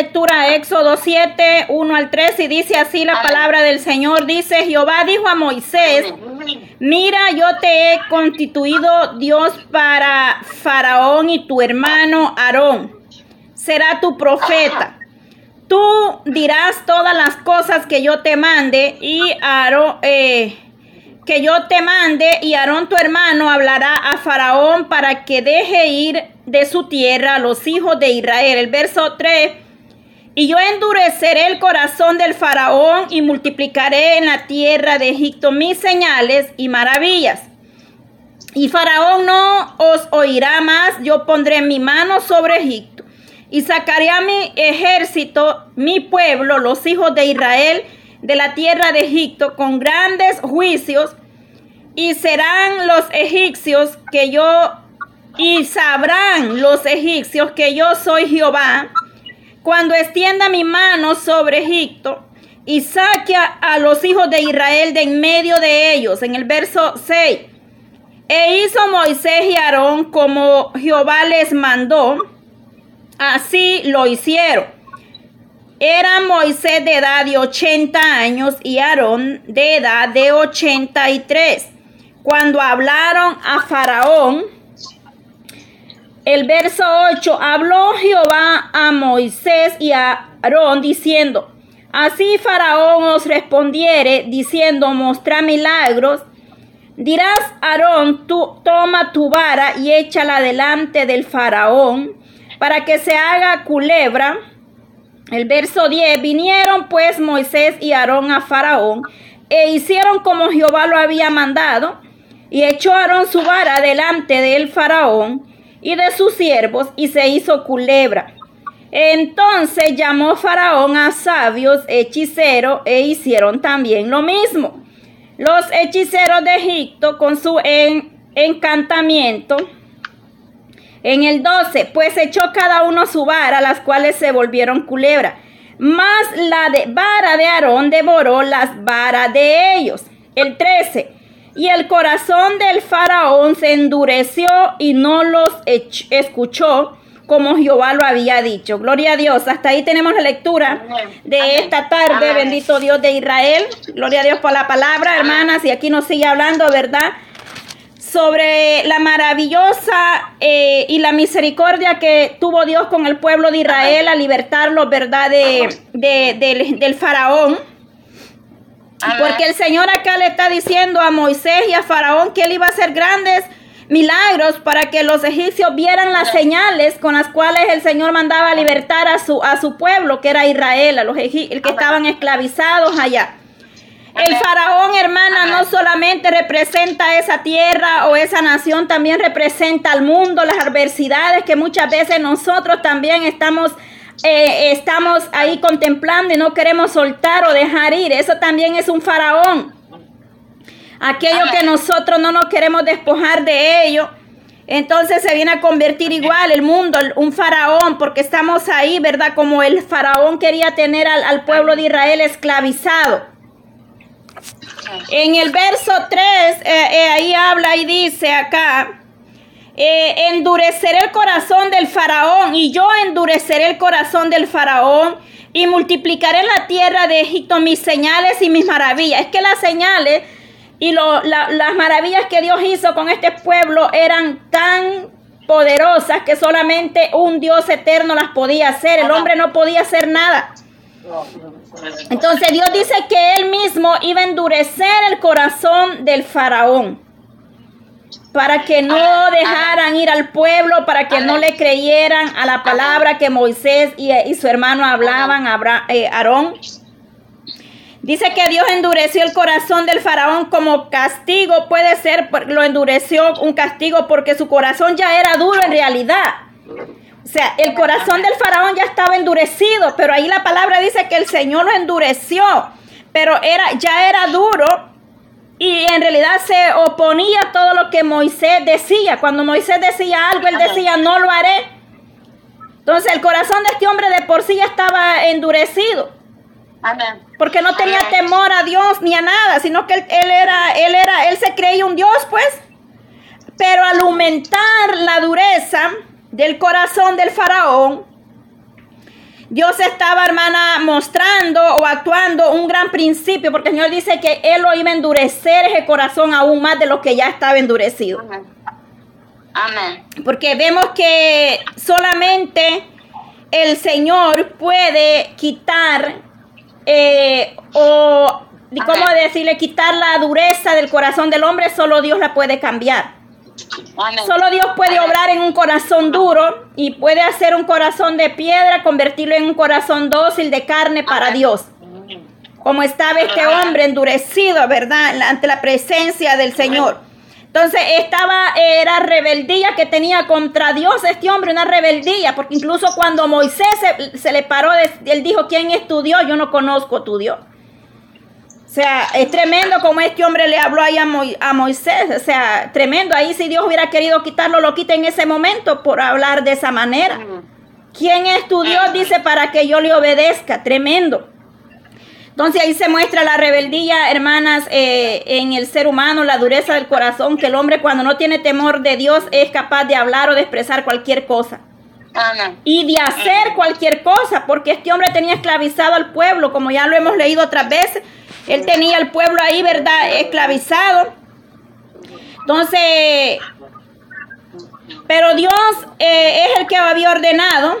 lectura a Éxodo 7, 1 al 3 y dice así la palabra del Señor. Dice, Jehová dijo a Moisés, mira, yo te he constituido Dios para Faraón y tu hermano Aarón. Será tu profeta. Tú dirás todas las cosas que yo te mande y Aarón... Eh, que yo te mande y Aarón tu hermano hablará a Faraón para que deje ir de su tierra a los hijos de Israel. El verso 3. Y yo endureceré el corazón del faraón y multiplicaré en la tierra de Egipto mis señales y maravillas. Y faraón no os oirá más, yo pondré mi mano sobre Egipto y sacaré a mi ejército, mi pueblo, los hijos de Israel, de la tierra de Egipto con grandes juicios y serán los egipcios que yo y sabrán los egipcios que yo soy Jehová cuando extienda mi mano sobre Egipto y saque a los hijos de Israel de en medio de ellos. En el verso 6. E hizo Moisés y Aarón como Jehová les mandó. Así lo hicieron. Era Moisés de edad de 80 años y Aarón de edad de 83. Cuando hablaron a Faraón, el verso 8, habló Jehová a Moisés y a Aarón diciendo, así Faraón os respondiere diciendo, mostra milagros. Dirás, Aarón, tú toma tu vara y échala delante del Faraón para que se haga culebra el verso 10, vinieron pues Moisés y Aarón a Faraón e hicieron como Jehová lo había mandado y echó Aarón su vara delante del Faraón y de sus siervos y se hizo culebra. Entonces llamó Faraón a sabios hechiceros e hicieron también lo mismo. Los hechiceros de Egipto con su encantamiento en el 12, pues echó cada uno su vara, las cuales se volvieron culebra. Mas la de vara de Aarón devoró las varas de ellos. El 13, y el corazón del faraón se endureció y no los escuchó como Jehová lo había dicho. Gloria a Dios. Hasta ahí tenemos la lectura de esta tarde. Bendito Dios de Israel. Gloria a Dios por la palabra, hermanas. Y aquí nos sigue hablando, ¿verdad? sobre la maravillosa eh, y la misericordia que tuvo Dios con el pueblo de Israel a libertarlo, ¿verdad? De, del, faraón. Porque el Señor acá le está diciendo a Moisés y a Faraón que él iba a hacer grandes milagros para que los egipcios vieran las señales con las cuales el Señor mandaba libertar a su, a su pueblo, que era Israel, a los egipcios que estaban esclavizados allá. El faraón, hermana, no solamente representa esa tierra o esa nación, también representa al mundo, las adversidades que muchas veces nosotros también estamos, eh, estamos ahí contemplando y no queremos soltar o dejar ir. Eso también es un faraón. Aquello que nosotros no nos queremos despojar de ello. Entonces se viene a convertir igual el mundo, un faraón, porque estamos ahí, ¿verdad? Como el faraón quería tener al, pueblo de Israel esclavizado. En el verso 3, eh, eh, ahí habla y dice acá, eh, endureceré el corazón del faraón y yo endureceré el corazón del faraón y multiplicaré la tierra de Egipto mis señales y mis maravillas. Es que las señales y las maravillas que Dios hizo con este pueblo eran tan poderosas que solamente un Dios eterno las podía hacer. El hombre no podía hacer nada. Entonces Dios dice que él mismo iba a endurecer el corazón del faraón para que no dejaran ir al pueblo, para que no le creyeran a la palabra que Moisés y, su hermano hablaban, eh, Aarón. Dice que Dios endureció el corazón del faraón como castigo, puede ser, lo endureció un castigo porque su corazón ya era duro en realidad. O sea, el corazón del faraón ya estaba endurecido, pero ahí la palabra dice que el Señor lo endureció, pero era, ya era duro y en realidad se oponía a todo lo que Moisés decía. Cuando Moisés decía algo, él decía, no lo haré. Entonces el corazón de este hombre de por sí ya estaba endurecido. Amén. Porque no tenía temor a Dios ni a nada, sino que él, él, era, él era, él se creía un Dios, pues. Pero al aumentar la dureza, del corazón del faraón, Dios estaba, hermana, mostrando o actuando un gran principio, porque el Señor dice que Él lo iba a endurecer ese corazón aún más de lo que ya estaba endurecido. Amén. Porque vemos que solamente el Señor puede quitar eh, o, ¿cómo decirle? Quitar la dureza del corazón del hombre, solo Dios la puede cambiar. Solo Dios puede obrar en un corazón duro y puede hacer un corazón de piedra, convertirlo en un corazón dócil de carne para Dios. Como estaba este hombre endurecido, ¿verdad? Ante la presencia del Señor. Entonces estaba, era rebeldía que tenía contra Dios este hombre, una rebeldía, porque incluso cuando Moisés se, se le paró, él dijo, ¿quién es tu Dios? Yo no conozco tu Dios. O sea, es tremendo como este hombre le habló ahí a, Moisés. O sea, tremendo. Ahí si Dios hubiera querido quitarlo, lo quita en ese momento por hablar de esa manera. ¿Quién es tu Dios? Dice para que yo le obedezca. Tremendo. Entonces ahí se muestra la rebeldía, hermanas, eh, en el ser humano, la dureza del corazón, que el hombre cuando no tiene temor de Dios es capaz de hablar o de expresar cualquier cosa. Y de hacer cualquier cosa, porque este hombre tenía esclavizado al pueblo, como ya lo hemos leído otras veces. Él tenía al pueblo ahí, ¿verdad? Esclavizado. Entonces, pero Dios eh, es el que había ordenado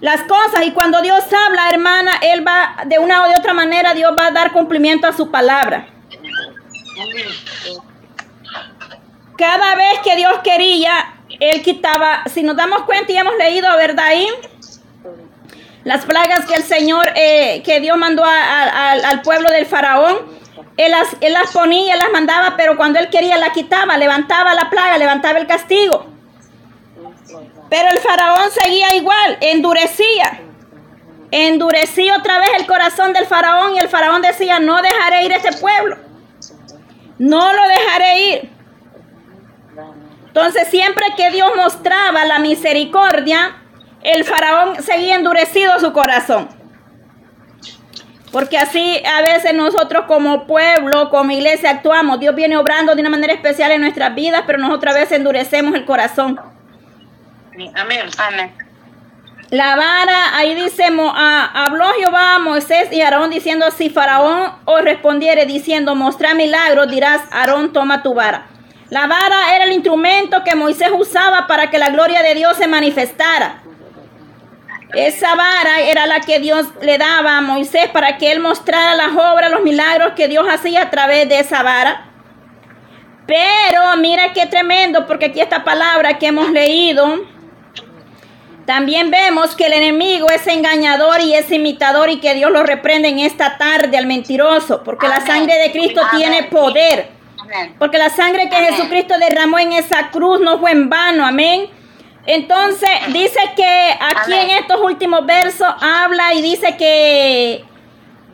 las cosas y cuando Dios habla, hermana, Él va, de una o de otra manera, Dios va a dar cumplimiento a su palabra. Cada vez que Dios quería, Él quitaba, si nos damos cuenta y hemos leído, ¿verdad? Ahí, las plagas que el Señor, eh, que Dios mandó al pueblo del faraón, él las, él las ponía, las mandaba, pero cuando él quería la quitaba, levantaba la plaga, levantaba el castigo. Pero el faraón seguía igual, endurecía. Endurecía otra vez el corazón del faraón y el faraón decía, no dejaré ir a este pueblo. No lo dejaré ir. Entonces siempre que Dios mostraba la misericordia, el faraón seguía endurecido su corazón. Porque así a veces nosotros como pueblo, como iglesia actuamos. Dios viene obrando de una manera especial en nuestras vidas, pero nosotros a veces endurecemos el corazón. Amén. Amén. La vara, ahí dice, habló Jehová a Moisés y Aarón diciendo, si Faraón os respondiere diciendo, mostra milagros, dirás, Aarón, toma tu vara. La vara era el instrumento que Moisés usaba para que la gloria de Dios se manifestara. Esa vara era la que Dios le daba a Moisés para que él mostrara las obras, los milagros que Dios hacía a través de esa vara. Pero mira qué tremendo, porque aquí esta palabra que hemos leído, también vemos que el enemigo es engañador y es imitador y que Dios lo reprende en esta tarde al mentiroso, porque la sangre de Cristo tiene poder. Porque la sangre que Jesucristo derramó en esa cruz no fue en vano, amén. Entonces dice que aquí en estos últimos versos habla y dice que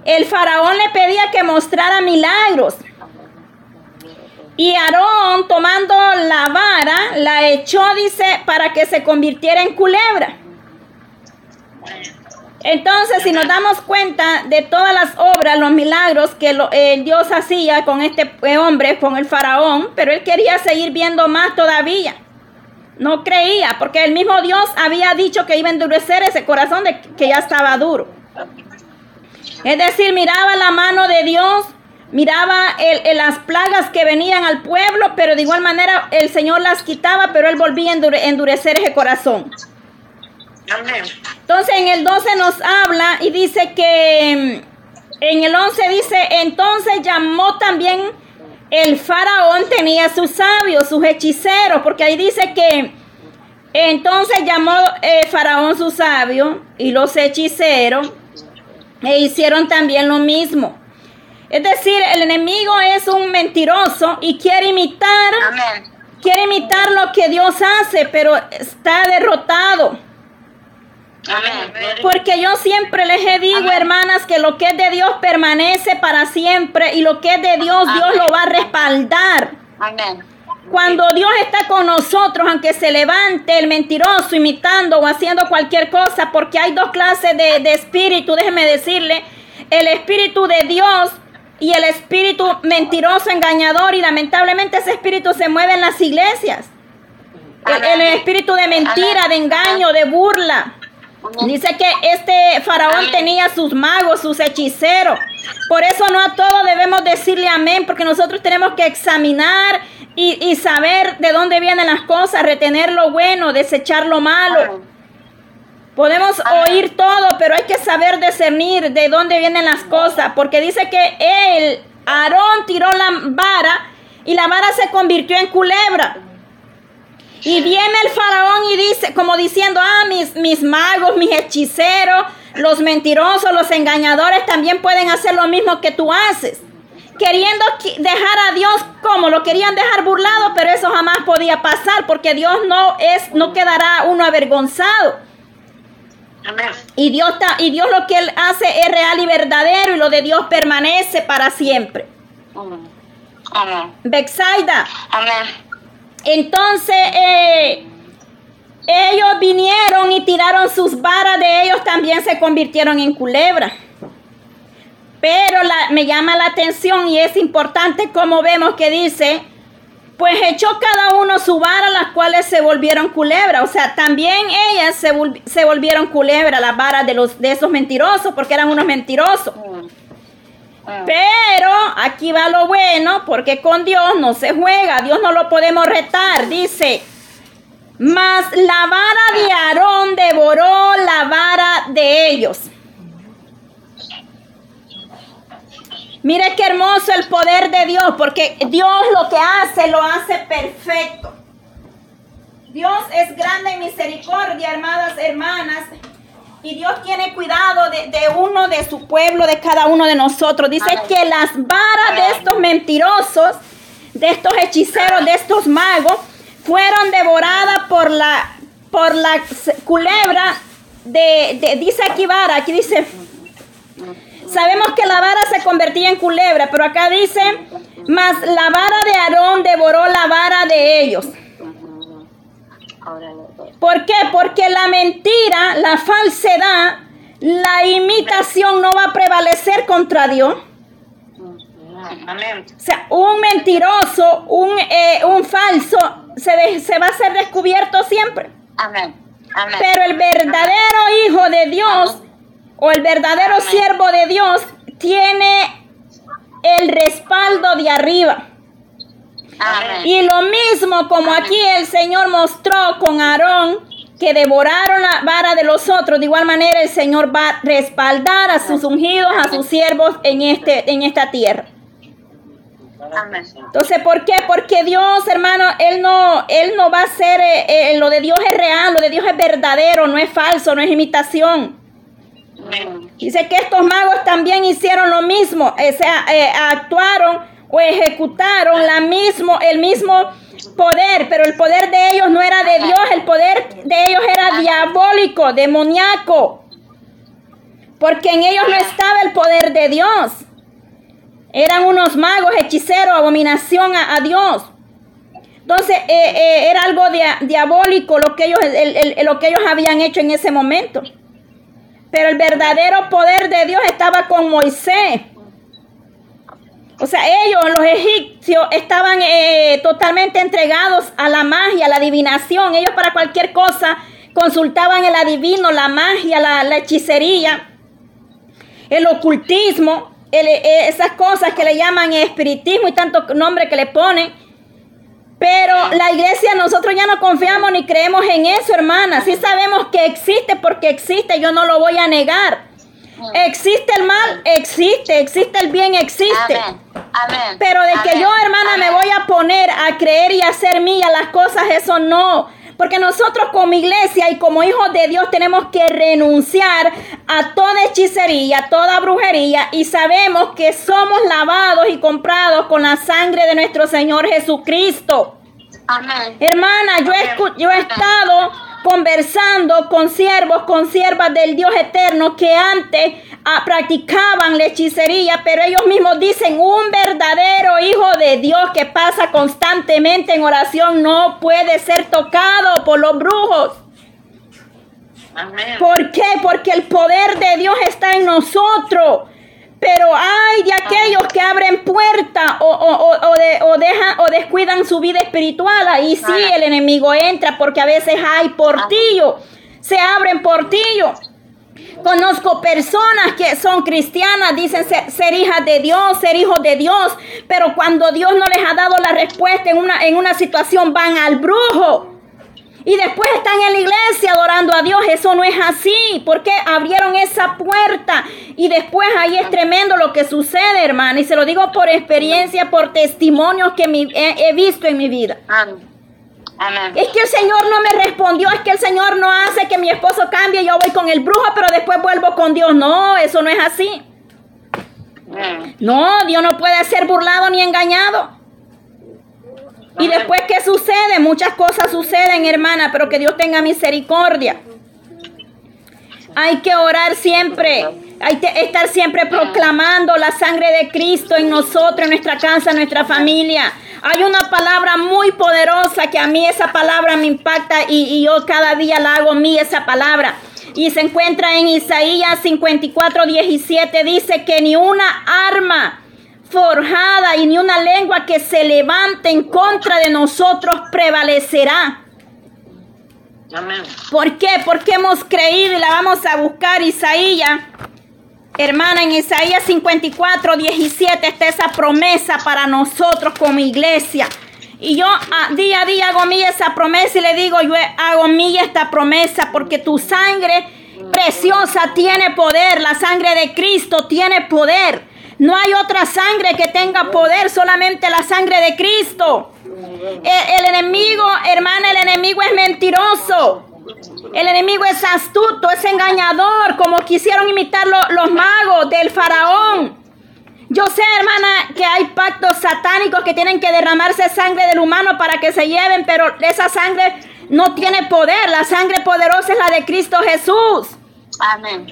el faraón le pedía que mostrara milagros. Y Aarón tomando la vara la echó, dice, para que se convirtiera en culebra. Entonces, si nos damos cuenta de todas las obras, los milagros que eh, Dios hacía con este hombre, con el faraón, pero él quería seguir viendo más todavía. No creía, porque el mismo Dios había dicho que iba a endurecer ese corazón de que ya estaba duro. Es decir, miraba la mano de Dios, miraba las plagas que venían al pueblo, pero de igual manera el Señor las quitaba, pero él volvía a endurecer ese corazón. Entonces en el 12 nos habla y dice que en el 11 dice, entonces llamó también el faraón tenía sus sabios, sus hechiceros, porque ahí dice que entonces llamó eh, faraón sus sabios y los hechiceros e hicieron también lo mismo. Es decir, el enemigo es un mentiroso y quiere imitar, quiere imitar lo que Dios hace, pero está derrotado. Porque yo siempre les he dicho, hermanas, que lo que es de Dios permanece para siempre y lo que es de Dios, Dios lo va a respaldar. Cuando Dios está con nosotros, aunque se levante el mentiroso imitando o haciendo cualquier cosa, porque hay dos clases de, de espíritu, déjeme decirle, el espíritu de Dios y el espíritu mentiroso, engañador, y lamentablemente ese espíritu se mueve en las iglesias. el espíritu de mentira, de engaño, de burla. Dice que este faraón tenía sus magos, sus hechiceros. Por eso no a todos debemos decirle amén, porque nosotros tenemos que examinar y, saber de dónde vienen las cosas, retener lo bueno, desechar lo malo. Podemos oír todo, pero hay que saber discernir de dónde vienen las cosas, porque dice que él, Aarón, tiró la vara y la vara se convirtió en culebra. Y viene el faraón y dice, como diciendo, ah, mis, mis magos, mis hechiceros, los mentirosos, los engañadores también pueden hacer lo mismo que tú haces. Queriendo dejar a Dios como lo querían dejar burlado, pero eso jamás podía pasar porque Dios no es, no quedará uno avergonzado. Y Dios, y Dios lo que Él hace es real y verdadero y lo de Dios permanece para siempre. Amén. Bexaida. Amén. Entonces eh, ellos vinieron y tiraron sus varas de ellos, también se convirtieron en culebra. Pero me llama la atención y es importante como vemos que dice, pues echó cada uno su vara, las cuales se volvieron culebra. O sea, también ellas se, volvieron culebra, las varas de, los, de esos mentirosos, porque eran unos mentirosos. Ah. Pero aquí va lo bueno, porque con Dios no se juega, Dios no lo podemos retar. Dice, mas la vara de Aarón devoró la vara de ellos. Mire qué hermoso el poder de Dios, porque Dios lo que hace, lo hace perfecto. Dios es grande en misericordia, hermanas, hermanas. Y Dios tiene cuidado de, uno de su pueblo, de cada uno de nosotros. Dice que las varas de estos mentirosos, de estos hechiceros, de estos magos, fueron devoradas por la, por la culebra de, dice aquí vara, aquí dice, sabemos que la vara se convertía en culebra, pero acá dice, mas la vara de Aarón devoró la vara de ellos. ¿Por qué? Porque la mentira, la falsedad, la imitación no va a prevalecer contra Dios. O sea, un mentiroso, un, eh, un falso, se, se, va a ser descubierto siempre. Amén. Pero el verdadero hijo de Dios o el verdadero siervo de Dios tiene el respaldo de arriba. Y lo mismo como aquí el Señor mostró con Aarón que devoraron la vara de los otros, de igual manera el Señor va a respaldar a sus ungidos, a sus siervos en, este, en esta tierra. Entonces, ¿por qué? Porque Dios, hermano, Él no, Él no va a ser, eh, eh, lo de Dios es real, lo de Dios es verdadero, no es falso, no es imitación. Dice que estos magos también hicieron lo mismo, o sea, eh, actuaron o ejecutaron la mismo, el mismo poder, pero el poder de ellos no era de Dios, el poder de ellos era diabólico, demoníaco, porque en ellos no estaba el poder de Dios. Eran unos magos, hechiceros, abominación a, Dios. Entonces eh, eh, era algo diabólico lo que, ellos, lo que ellos habían hecho en ese momento. Pero el verdadero poder de Dios estaba con Moisés. O sea, ellos, los egipcios, estaban eh, totalmente entregados a la magia, a la adivinación. Ellos para cualquier cosa consultaban el adivino, la magia, la, hechicería, el ocultismo, eh, esas cosas que le llaman espiritismo y tanto nombre que le ponen. Pero la iglesia, nosotros ya no confiamos ni creemos en eso, hermana. Sí sabemos que existe porque existe, yo no lo voy a negar. Existe el mal, existe, existe el bien, existe. Pero de que yo, hermana, me voy a poner a creer y a hacer mía las cosas, eso no. Porque nosotros como iglesia y como hijos de Dios tenemos que renunciar a toda hechicería, a toda brujería y sabemos que somos lavados y comprados con la sangre de nuestro Señor Jesucristo. Hermana, yo yo he estado conversando con siervos, con siervas del Dios eterno que antes ah, practicaban la hechicería, pero ellos mismos dicen, un verdadero hijo de Dios que pasa constantemente en oración no puede ser tocado por los brujos. ¿Por qué? Porque el poder de Dios está en nosotros. Pero hay de aquellos que abren puerta o, o, dejan o descuidan su vida espiritual. Ahí sí el enemigo entra porque a veces hay portillo. Se abren portillo. Conozco personas que son cristianas, dicen ser, ser, hijas de Dios, ser hijos de Dios, pero cuando Dios no les ha dado la respuesta en una, en una situación van al brujo. Y después están en la iglesia adorando a Dios. Eso no es así. Porque abrieron esa puerta. Y después ahí es tremendo lo que sucede, hermana. Y se lo digo por experiencia, por testimonios que he, he visto en mi vida. Amén. Es que el Señor no me respondió, es que el Señor no hace que mi esposo cambie, yo voy con el brujo, pero después vuelvo con Dios. No, eso no es así. No, Dios no puede ser burlado ni engañado. Y después, ¿qué sucede? Muchas cosas suceden, hermana, pero que Dios tenga misericordia. Hay que orar siempre. Hay que estar siempre proclamando la sangre de Cristo en nosotros, en nuestra casa, en nuestra familia. Hay una palabra muy poderosa que a mí esa palabra me impacta y, yo cada día la hago mí esa palabra. Y se encuentra en Isaías 54, 17. Dice que ni una arma forjada y ni una lengua que se levante en contra de nosotros prevalecerá. Amén. ¿Por qué? Porque hemos creído y la vamos a buscar Isaías. Hermana, en Isaías 54, 17 está esa promesa para nosotros como iglesia. Y yo a, día a día hago mía esa promesa y le digo, yo hago mía esta promesa porque tu sangre preciosa tiene poder, la sangre de Cristo tiene poder. No hay otra sangre que tenga poder, solamente la sangre de Cristo. El, enemigo, hermana, el enemigo es mentiroso. El enemigo es astuto, es engañador, como quisieron imitar los magos del faraón. Yo sé, hermana, que hay pactos satánicos que tienen que derramarse sangre del humano para que se lleven, pero esa sangre no tiene poder. La sangre poderosa es la de Cristo Jesús. Amén.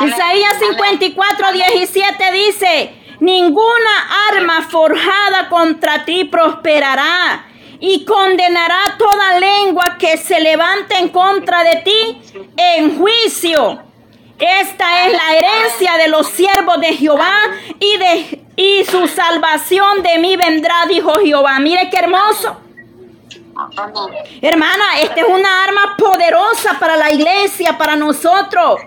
Isaías 54, 17 dice, ninguna arma forjada contra ti prosperará y condenará toda lengua que se levante en contra de ti en juicio. Esta es la herencia de los siervos de Jehová y de y su salvación de mí vendrá, dijo Jehová. Mire qué hermoso. Hermana, esta es una arma poderosa para la iglesia, para nosotros.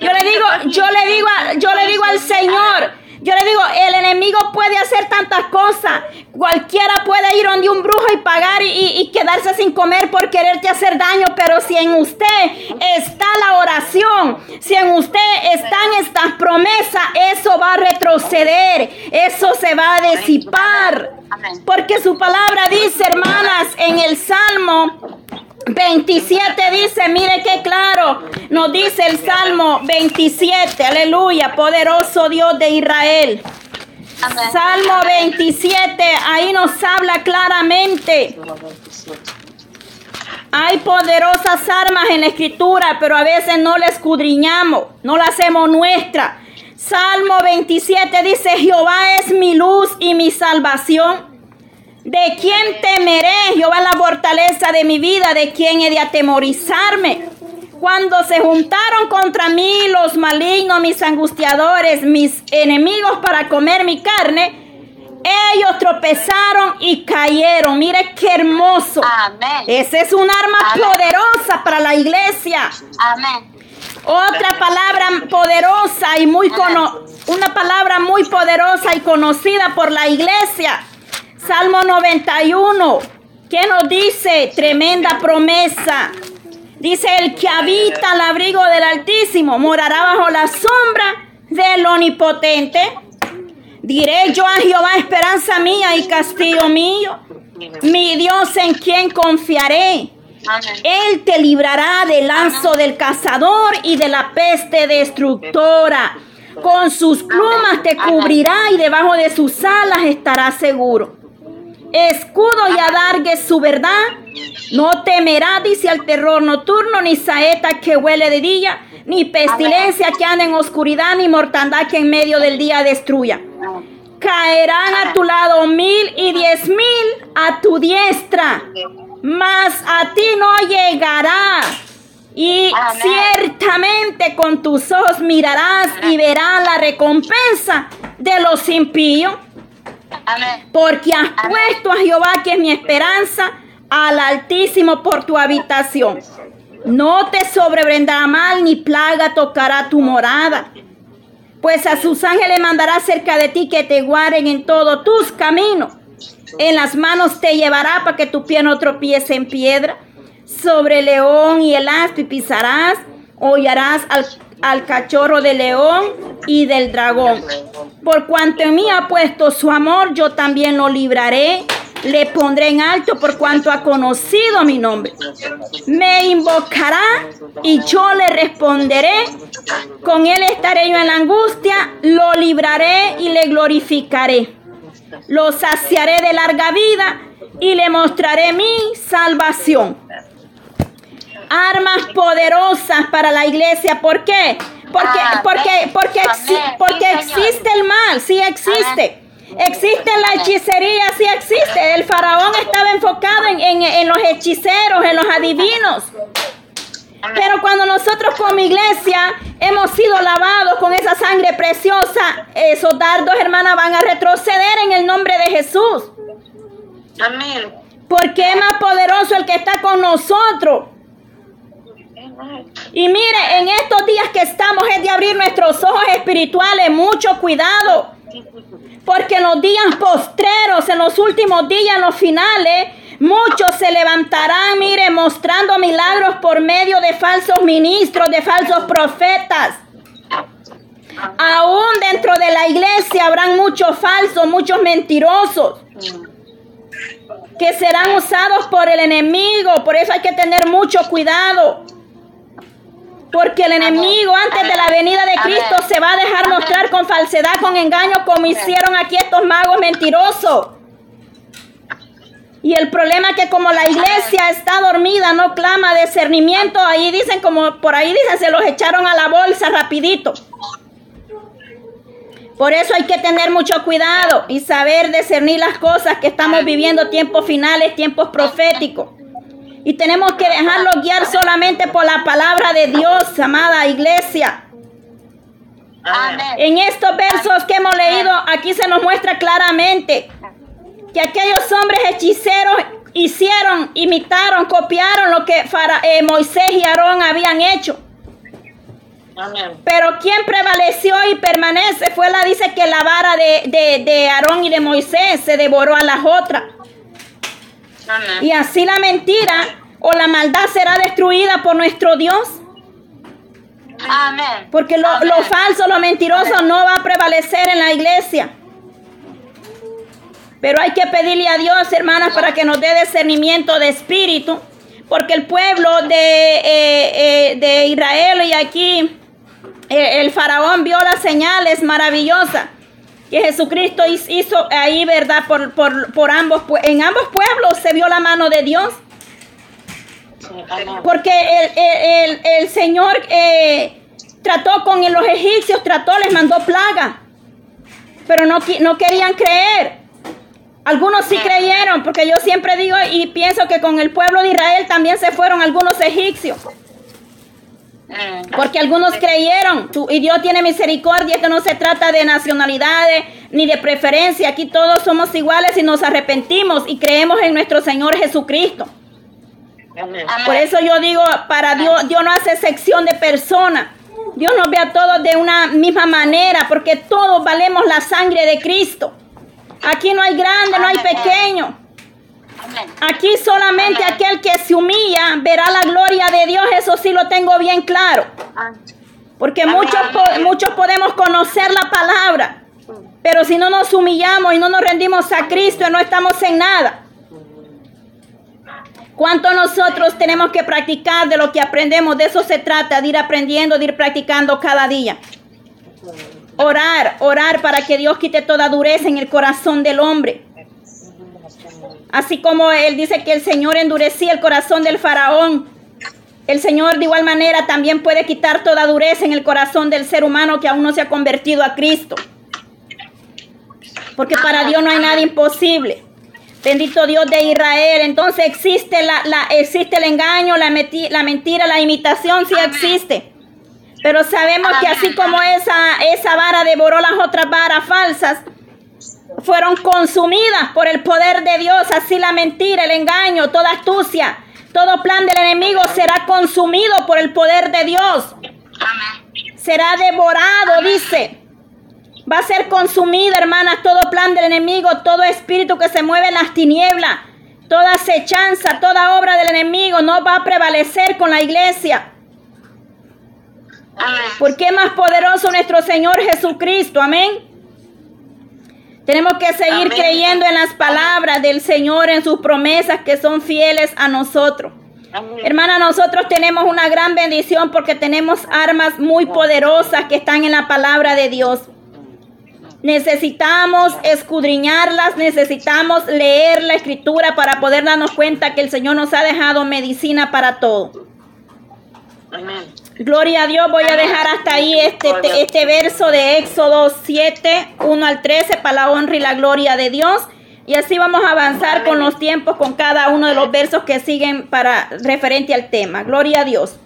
Yo le digo, yo le digo, yo le digo al Señor, yo le digo, el enemigo puede hacer tantas cosas. Cualquiera puede ir donde un brujo y pagar y, quedarse sin comer por quererte hacer daño. Pero si en usted está la oración, si en usted están estas promesas, eso va a retroceder. Eso se va a disipar. Porque su palabra dice, hermanas, en el Salmo 27 dice, mire qué claro, nos dice el Salmo 27, aleluya, poderoso Dios de Israel. Salmo 27, ahí nos habla claramente. Hay poderosas armas en la escritura, pero a veces no las escudriñamos, no las hacemos nuestra. Salmo 27 dice, Jehová es mi luz y mi salvación. ¿De quién temeré? Jehová la fortaleza de mi vida. ¿De quién he de atemorizarme? Cuando se juntaron contra mí los malignos, mis angustiadores, mis enemigos para comer mi carne, ellos tropezaron y cayeron. Mire qué hermoso. Amén. Ese es un arma poderosa para la iglesia. Amén. Otra palabra poderosa y muy cono una palabra muy poderosa y conocida por la iglesia Salmo 91, ¿qué nos dice? Tremenda promesa. Dice, el que habita al abrigo del Altísimo morará bajo la sombra del Omnipotente. Diré yo a Jehová, esperanza mía y castillo mío, mi Dios en quien confiaré. Él te librará del lazo del cazador y de la peste destructora. Con sus plumas te cubrirá y debajo de sus alas estarás seguro escudo y adargue su verdad. No temerá, dice al terror nocturno, ni saeta que huele de día, ni pestilencia que anda en oscuridad, ni mortandad que en medio del día destruya. Caerán a tu lado mil y diez mil a tu diestra, mas a ti no llegará. Y ciertamente con tus ojos mirarás y verás la recompensa de los impíos porque has puesto a Jehová, que es mi esperanza, al Altísimo por tu habitación. No te sobrevendrá mal ni plaga tocará tu morada. Pues a sus ángeles mandará cerca de ti que te guarden en todos tus caminos. En las manos te llevará para que tu pie no tropiece en piedra. Sobre el león y el asp pisarás. Hollarás al, al cachorro del león y del dragón. Por cuanto en mí ha puesto su amor, yo también lo libraré. Le pondré en alto por cuanto ha conocido mi nombre. Me invocará y yo le responderé. Con él estaré yo en la angustia, lo libraré y le glorificaré. Lo saciaré de larga vida y le mostraré mi salvación. Armas poderosas para la iglesia. ¿Por qué? Porque, Amén. porque, porque, exi- Amén. porque Sí, existe el mal, sí existe. Existe la hechicería, sí existe. El faraón estaba enfocado en, en- en los hechiceros, en los adivinos. Pero cuando nosotros como iglesia hemos sido lavados con esa sangre preciosa, esos dardos, hermanas, van a retroceder en el nombre de Jesús. Amén. Porque es más poderoso el que está con nosotros. Y mire, en estos días que estamos es de abrir nuestros ojos espirituales. Mucho cuidado. Porque en los días postreros, en los últimos días, en los finales, muchos se levantarán, mire, mostrando milagros por medio de falsos ministros, de falsos profetas. Aún dentro de la iglesia habrán muchos falsos, muchos mentirosos que serán usados por el enemigo. Por eso hay que tener mucho cuidado. Porque el enemigo antes de la venida de Cristo se va a dejar mostrar con falsedad, con engaño, como hicieron aquí estos magos mentirosos. Y el problema es que como la iglesia está dormida, no clama discernimiento, ahí dicen como por ahí dicen, se los echaron a la bolsa rapidito. Por eso hay que tener mucho cuidado y saber discernir las cosas que estamos viviendo tiempos finales, tiempos proféticos. Y tenemos que dejarlo guiar solamente por la palabra de Dios, amada iglesia. Amén. En estos versos que hemos leído, aquí se nos muestra claramente que aquellos hombres hechiceros hicieron, imitaron, copiaron lo que Fara- eh, Moisés y Aarón habían hecho. Amén. Pero quien prevaleció y permanece fue la, dice que la vara de, de, de Aarón y de Moisés se devoró a las otras. Amén. Y así la mentira o la maldad será destruida por nuestro Dios. Amén. Porque lo, Amén. lo falso, lo mentiroso no va a prevalecer en la iglesia. Pero hay que pedirle a Dios, hermanas, para que nos dé discernimiento de espíritu. Porque el pueblo de, eh, eh, de Israel y aquí eh, el faraón vio las señales maravillosas que Jesucristo hiz- hizo ahí, ¿verdad? Por, por, por ambos, en ambos pueblos se vio la mano de Dios. Porque el, el- el- el Señor eh, trató con los egipcios, trató, les mandó plaga. Pero no, no querían creer. Algunos sí creyeron, porque yo siempre digo y pienso que con el pueblo de Israel también se fueron algunos egipcios. Mm. Porque algunos creyeron, y Dios tiene misericordia, esto no se trata de nacionalidades ni de preferencia, aquí todos somos iguales y nos arrepentimos y creemos en nuestro Señor Jesucristo. Amén. Por eso yo digo, para Dios, Dios no hace sección de personas. Dios nos ve a todos de una misma manera, porque todos valemos la sangre de Cristo. Aquí no hay grande, no hay pequeño. Aquí solamente aquel que se humilla verá la gloria de Dios, eso sí lo tengo bien claro. Porque muchos, po- muchos podemos conocer la palabra, pero si no nos humillamos y no nos rendimos a Cristo, no estamos en nada. ¿Cuánto nosotros tenemos que practicar de lo que aprendemos? De eso se trata, de ir aprendiendo, de ir practicando cada día. Orar, orar para que Dios quite toda dureza en el corazón del hombre. Así como él dice que el Señor endurecía el corazón del faraón, el Señor de igual manera también puede quitar toda dureza en el corazón del ser humano que aún no se ha convertido a Cristo. Porque para Dios no hay nada imposible. Bendito Dios de Israel. Entonces existe, la, la- existe el engaño, la, meti- la mentira, la imitación, sí existe. Pero sabemos que así como esa, esa vara devoró las otras varas falsas, fueron consumidas por el poder de Dios. Así la mentira, el engaño, toda astucia, todo plan del enemigo será consumido por el poder de Dios. Será devorado, dice. Va a ser consumido, hermanas, todo plan del enemigo, todo espíritu que se mueve en las tinieblas, toda acechanza, toda obra del enemigo no va a prevalecer con la iglesia. Porque es más poderoso nuestro Señor Jesucristo. Amén. Tenemos que seguir Amén. creyendo en las palabras del Señor, en sus promesas que son fieles a nosotros. Amén. Hermana, nosotros tenemos una gran bendición porque tenemos armas muy poderosas que están en la palabra de Dios. Necesitamos escudriñarlas, necesitamos leer la escritura para poder darnos cuenta que el Señor nos ha dejado medicina para todo. Amén. Gloria a Dios, voy a dejar hasta ahí este, este, este verso de Éxodo 7, 1 al 13, para la honra y la gloria de Dios. Y así vamos a avanzar con los tiempos, con cada uno de los versos que siguen para referente al tema. Gloria a Dios.